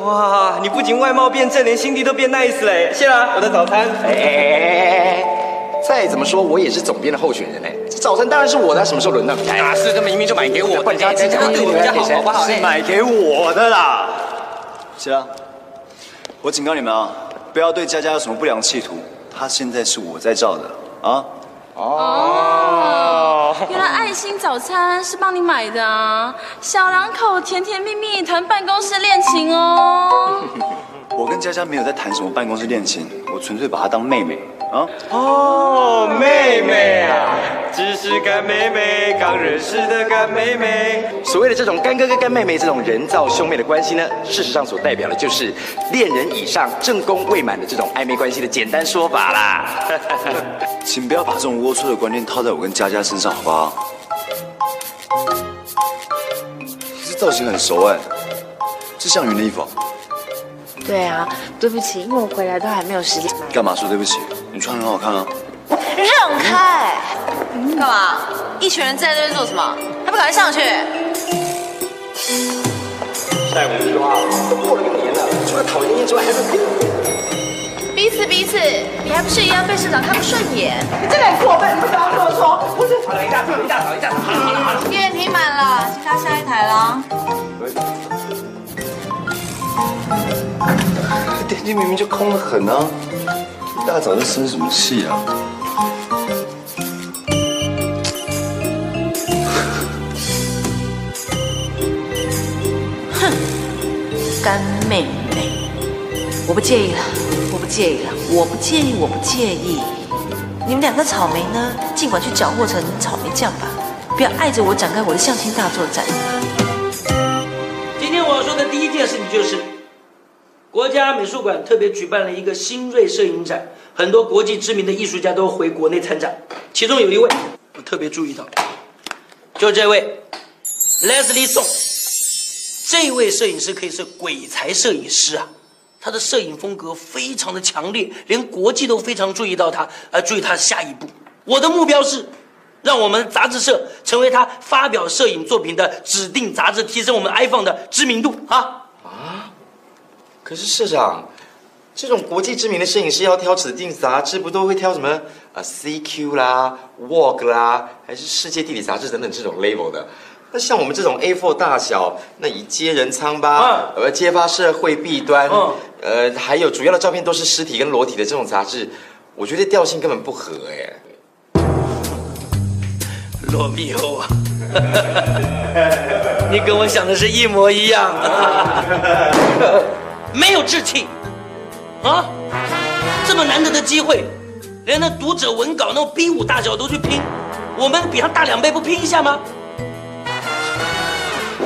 哇，你不仅外貌变正，连心地都变 nice 嘞！谢啦，我的早餐。哎哎哎哎哎！再怎么说，我也是总编的候选人哎，这早餐当然是我的，什么时候轮到你？啊，是，这明明就买给我的，家这样对我们家好，好不好？是买给我的啦。是啊，我警告你们啊，不要对佳佳有什么不良企图，她现在是我在罩的啊。哦，原来爱心早餐是帮你买的啊！小两口甜甜蜜蜜谈办公室恋情哦。我跟佳佳没有在谈什么办公室恋情，我纯粹把她当妹妹啊。哦，妹妹啊，只是干妹妹，刚认识的干妹妹。所谓的这种干哥哥、干妹妹这种人造兄妹的关系呢，事实上所代表的就是恋人以上、正宫未满的这种暧昧关系的简单说法啦。请不要把这种龌龊的观念套在我跟佳佳身上，好不好？这造型很熟哎，是向云的衣服啊。对啊，对不起，因为我回来都还没有时间买。干嘛说对不起？你穿很好看啊。让开！干嘛？一群人站在这边做什么？还不赶快上去！晒我们说啊，都过了个年了，除了讨人厌之外，还是别的。彼此彼此，你还不是一样被社长看不顺眼？你这个很过分，你为什么要这么说？不是，好了，一大早，一大早，一大早，好了好了好了。店员停满了，请他下一台了。电梯明明就空得很啊，一大早就生什么气啊？哼干妹妹，我不介意了，我不介意了，我不介意，我不介意。你们两个草莓呢，尽管去搅和成草莓酱吧，不要碍着我展开我的相亲大作战。今天我要说的第一件事情就是，国家美术馆特别举办了一个新锐摄影展，很多国际知名的艺术家都回国内参展，其中有一位我特别注意到，就这位 Leslie Song。这位摄影师可以是鬼才摄影师啊，他的摄影风格非常的强烈，连国际都非常注意到他，而注意他下一步。我的目标是，让我们杂志社成为他发表摄影作品的指定杂志，提升我们 iPhone 的知名度！啊？可是社长，这种国际知名的摄影师要挑指定杂志，不都会挑什么呃 CQ 啦、Vogue 啦，还是世界地理杂志等等这种 label 的？那像我们这种 A4 大小，那以揭人仓吧，呃，揭发社会弊端，呃，还有主要的照片都是尸体跟裸体的这种杂志，我觉得调性根本不合哎。罗密欧啊，你跟我想的是一模一样，没有志气啊！这么难得的机会，连那读者文稿那种 B 五大小都去拼，我们比他大两倍，不拼一下吗？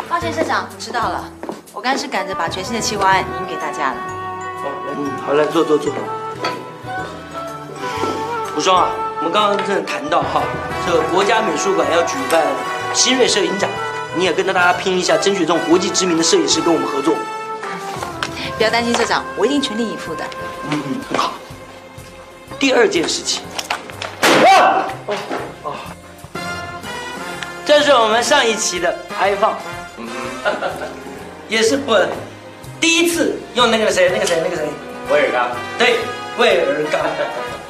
抱歉，社长，知道了。我刚是赶着把全新的企划案引给大家了。嗯，好，来坐坐坐。无双啊，我们刚刚正谈到哈，这个国家美术馆要举办新锐摄影展，你也跟着大家拼一下，争取这种国际知名的摄影师跟我们合作。不要担心，社长，我一定全力以赴的。嗯，很好。第二件事情，哇，哦哦，这是我们上一期的 iPhone，也是我第一次用那个谁，那个谁，那个谁，威尔刚，对，威尔刚，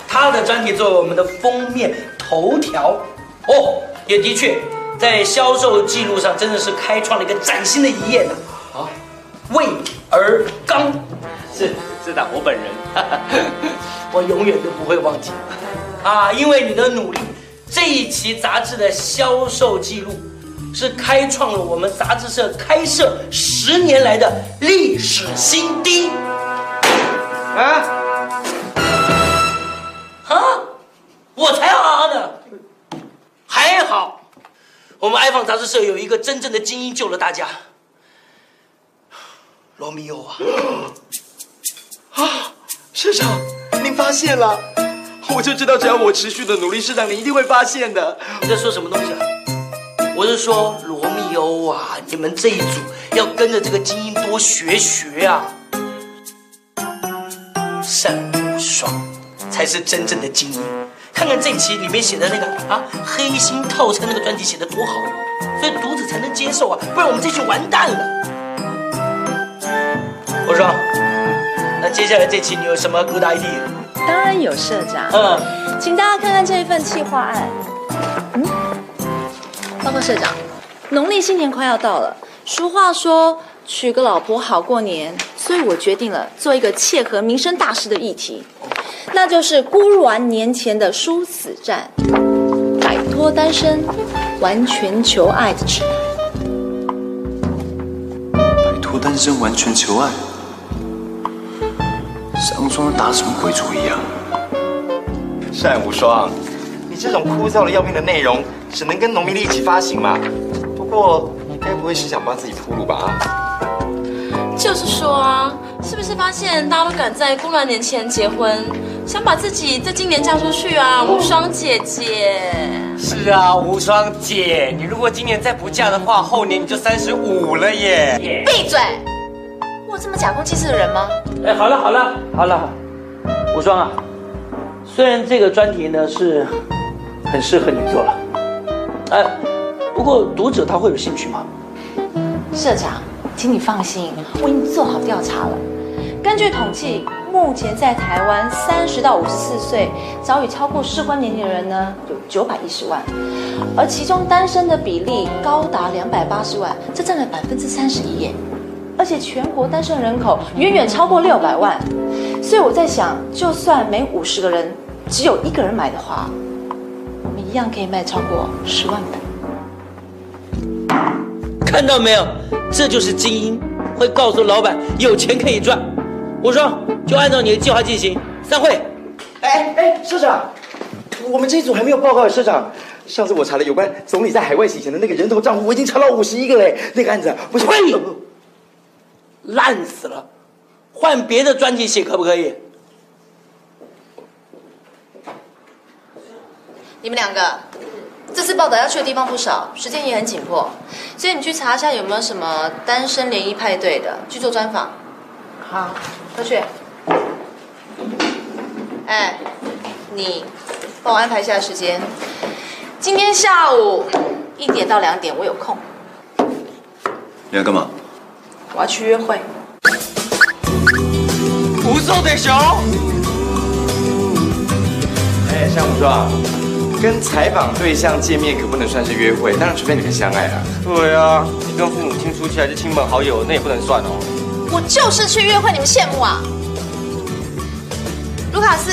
他的专题作为我们的封面头条，哦，也的确在销售记录上真的是开创了一个崭新的一页呢。啊，魏而刚，是是的，我本人，我永远都不会忘记啊，因为你的努力，这一期杂志的销售记录是开创了我们杂志社开设十年来的历史新低。啊啊！我才啊的，还好，我们 iPhone 杂志社有一个真正的精英救了大家。罗密欧啊！啊，社长，您发现了，我就知道只要我持续的努力，社长你一定会发现的。你在说什么东西啊？我是说罗密欧啊，你们这一组要跟着这个精英多学学啊。单无双才是真正的精英，看看这一期里面写的那个啊黑心套餐那个专辑写的多好，所以读者才能接受啊，不然我们这期完蛋了。我说，那接下来这期你有什么 good idea？当然有社长，嗯，请大家看看这一份企划案。嗯，报告社长，农历新年快要到了，俗话说娶个老婆好过年，所以我决定了做一个切合民生大事的议题，那就是孤鸾年前的殊死战，摆脱单身，完全求爱的指南。摆脱单身，完全求爱。上双打什么鬼主意啊？单无双，你这种枯燥的要命的内容，只能跟农民历一起发行嘛。不过，你该不会是想帮自己铺路吧？就是说啊，是不是发现大家都赶在孤鸾年前结婚，想把自己在今年嫁出去啊？无双姐姐，是啊，无双姐，你如果今年再不嫁的话，后年你就三十五了耶！闭嘴！我这么假公济私的人吗？哎，好了好了好了，无双啊，虽然这个专题呢是很适合你做了，哎，不过读者他会有兴趣吗？社长，请你放心，我已经做好调查了。根据统计，目前在台湾三十到五十四岁早已超过适婚年龄的人呢，有九百一十万，而其中单身的比例高达两百八十万，这占了百分之三十一耶。而且全国单身人口远远超过六百万，所以我在想，就算每五十个人只有一个人买的话，我们一样可以卖超过十万本。看到没有？这就是精英，会告诉老板有钱可以赚。我说，就按照你的计划进行。散会。哎哎，社长，我们这一组还没有报告，社长。上次我查了有关总理在海外洗钱的那个人头账户，我已经查到五十一个嘞。那个案子，不行。烂死了，换别的专辑写可不可以？你们两个，这次报道要去的地方不少，时间也很紧迫，所以你去查一下有没有什么单身联谊派对的，去做专访。好，都去。哎，你帮我安排一下时间，今天下午一点到两点我有空。你要干嘛？我要去约会。无双的熊。哎，向无双，跟采访对象见面可不能算是约会，当然除非你们相爱了。对啊，你跟父母亲出去还是亲朋好友，那也不能算哦。我就是去约会，你们羡慕啊？卢卡斯，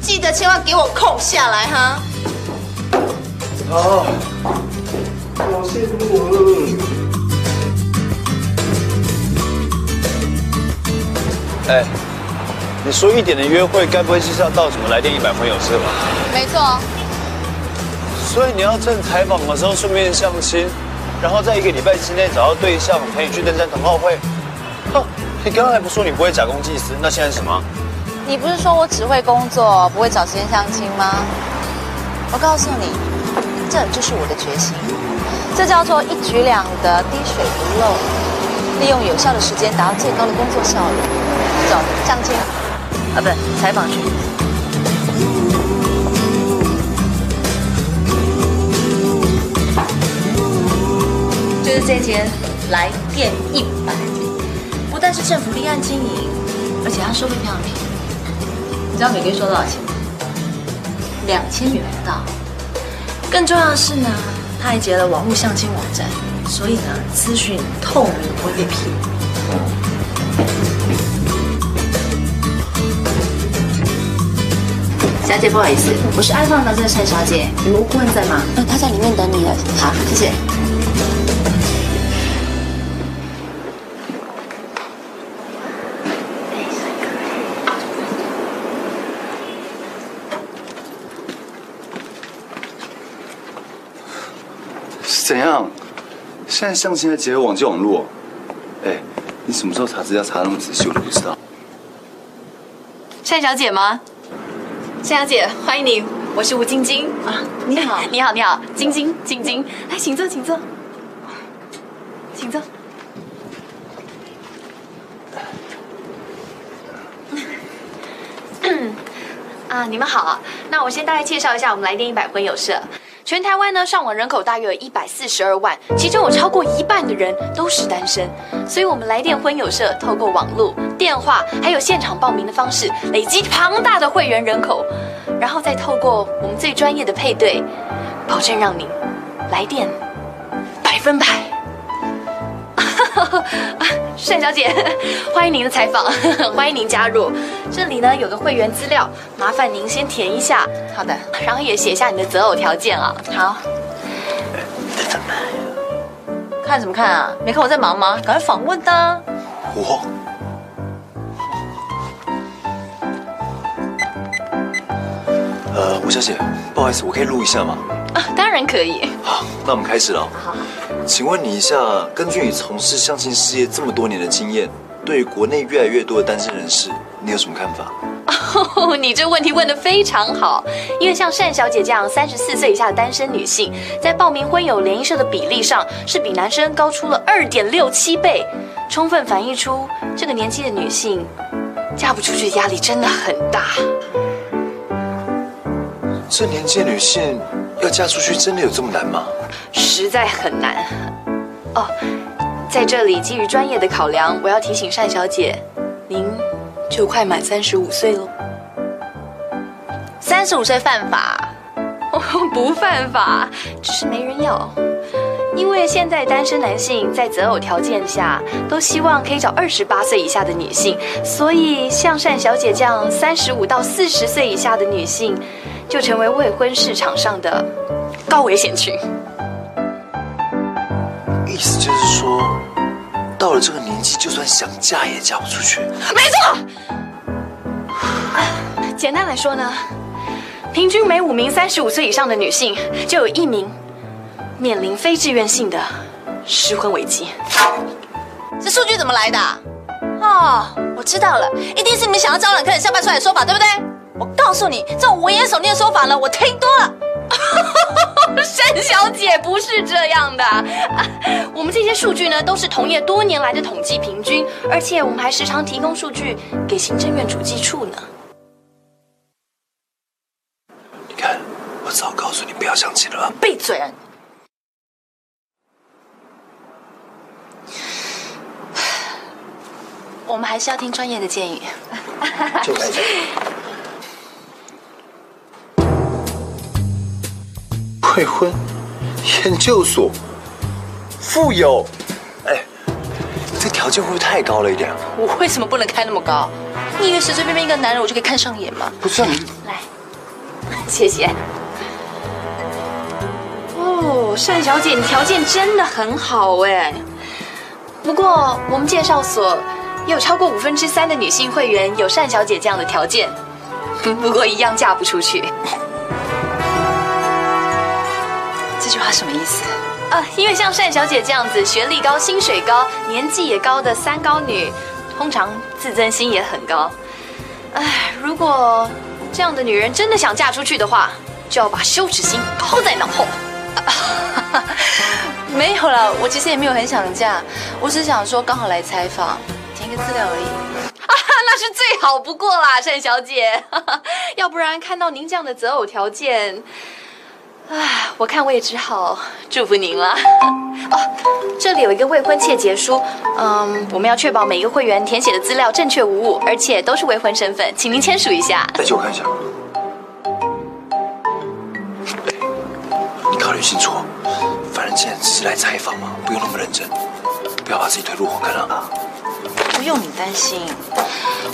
记得千万给我空下来哈。好。我羡慕哎，你说一点的约会，该不会是要到什么来电一百朋友社吧？没错，所以你要趁采访的时候顺便相亲，然后在一个礼拜之内找到对象，陪你去登山同好会。哼，你刚刚还不说你不会假公济私，那现在是什么？你不是说我只会工作，不会找时间相亲吗？我告诉你，这就是我的决心，这叫做一举两得，滴水不漏，利用有效的时间达到最高的工作效率。走，相亲啊，不，采访去。就是这间来电一百，不但是政府立案经营，而且它收费非常便宜。你知道每个月收多少钱吗？两千元不到。更重要的是呢，它还结了网络相亲网站，所以呢，资讯透明，不会被骗。小姐，不好意思，我是爱放达的单小姐，你们顾问在吗？嗯，她在里面等你了。好，谢谢。是怎样？现在相亲还结合网际网络？哎，你什么时候查资料查那么仔细，我都不知道。单小姐吗？单小姐，欢迎你，我是吴晶晶啊。你好，你好，你好，晶晶，晶晶，来，请坐，请坐，请坐。啊，你们好。那我先大概介绍一下我们来电一百婚友社。全台湾呢，上网人口大约有一百四十二万，其中有超过一半的人都是单身。所以，我们来电婚友社透过网络、电话还有现场报名的方式，累积庞大的会员人口，然后再透过我们最专业的配对，保证让您来电百分百。单小姐，欢迎您的采访，欢迎您加入。这里呢有个会员资料，麻烦您先填一下。好的，然后也写下你的择偶条件啊。好。看什么看啊？没看我在忙吗？赶快访问的。我。吴小姐，不好意思，我可以录一下吗？啊，当然可以。好，那我们开始了。好。请问你一下，根据你从事相亲事业这么多年的经验，对国内越来越多的单身人士，你有什么看法？哦，你这问题问得非常好，因为像单小姐这样三十四岁以下的单身女性，在报名婚友联谊社的比例上，是比男生高出了二点六七倍，充分反映出这个年纪的女性嫁不出去压力真的很大。这年纪女性要嫁出去，真的有这么难吗？实在很难。哦，在这里基于专业的考量，我要提醒单小姐，您就快满三十五岁喽。三十五岁犯法？不犯法，只是没人要。因为现在单身男性在择偶条件下，都希望可以找二十八岁以下的女性，所以像单小姐这样三十五到四十岁以下的女性，就成为未婚市场上的高危险群。意思就是说，到了这个年纪，就算想嫁也嫁不出去。没错。简单来说呢，平均每五名三十五岁以上的女性，就有一名面临非自愿性的失婚危机。这数据怎么来的？哦，我知道了，一定是你们想要招揽客人下班出来的说法，对不对？我告诉你，这种文言耸听的说法呢，我听多了。单小姐不是这样的，我们这些数据呢都是同业多年来的统计平均，而且我们还时常提供数据给行政院主计处呢。你看，我早告诉你不要相信了。闭嘴！我们还是要听专业的建议。就开始。未婚，研究所，富有，哎，这条件会不会太高了一点？我为什么不能开那么高？你以为随随便便一个男人我就可以看上眼吗？不是你，来，谢谢。哦，哦，单小姐，你条件真的很好哎。不过我们介绍所也有超过五分之三的女性会员有单小姐这样的条件，不过一样嫁不出去。这句话什么意思？啊，因为像单小姐这样子，学历高、薪水高、年纪也高的三高女，通常自尊心也很高。哎，如果这样的女人真的想嫁出去的话，就要把羞耻心抛在脑后。没有了，我其实也没有很想嫁，我只是想说刚好来采访，填个资料而已。啊，那是最好不过啦，单小姐。要不然看到您这样的择偶条件，唉，我看我也只好祝福您了。哦，这里有一个未婚窃结书，嗯，我们要确保每一个会员填写的资料正确无误，而且都是未婚身份，请您签署一下。来，借我看一下。你考虑清楚，反正今天只是来采访嘛，不用那么认真，不要把自己推入火坑了啊。不用你担心，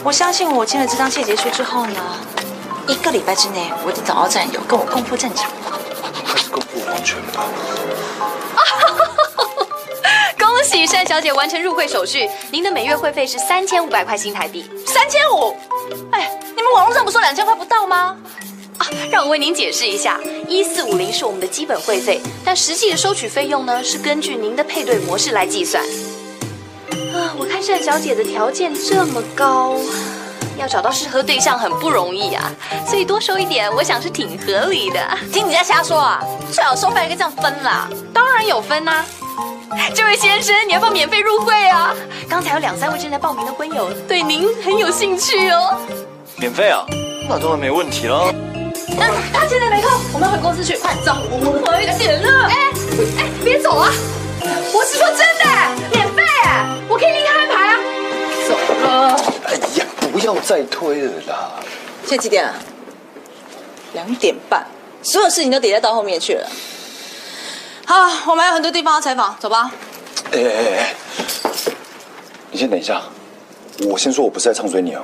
我相信我签了这张窃结书之后呢，一个礼拜之内我一定找到战友跟我共赴战场。开始公布完全吧。恭喜单小姐完成入会手续，您的每月会费是三千五百块新台币。三千五？哎，你们网络上不说两千块不到吗？啊，让我为您解释一下，一四五零是我们的基本会费，但实际的收取费用呢是根据您的配对模式来计算。啊，我看单小姐的条件这么高，要找到适合对象很不容易啊，所以多收一点，我想是挺合理的。听你在瞎说啊？最好收费还可以这样分啦。当然有分呐、这位先生，你要不要免费入会啊？刚才有两三位正在报名的婚友对您很有兴趣哦。免费啊？那当然没问题了。那他现在没空，我们要回公司去，快走！快一点了！哎哎，别走啊！我是说真的，免费哎，我可以立刻安排啊。走了。哎呀，不要再推了啦！现在几点了？两点半，所有事情都叠加到后面去了。好，我们还有很多地方要采访，走吧。哎哎哎，你先等一下，我先说我不是在唱衰你哦。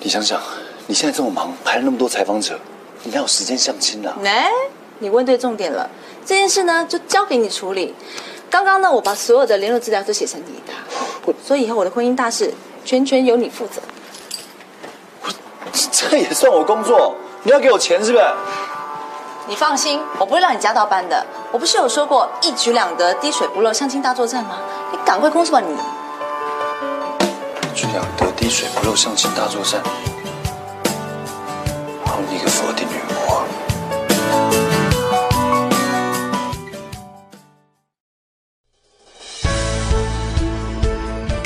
你想想，你现在这么忙，排了那么多采访者，你哪有时间相亲啊？哎，你问对重点了。这件事呢，就交给你处理。刚刚呢，我把所有的联络资料都写成你的，所以以后我的婚姻大事全权由你负责。这也算我工作？你要给我钱是不是？你放心，我不会让你加到班的。我不是有说过一举两得、滴水不漏相亲大作战吗？你赶快工作吧你。一举两得，滴水不漏，相亲大作战。好你个佛地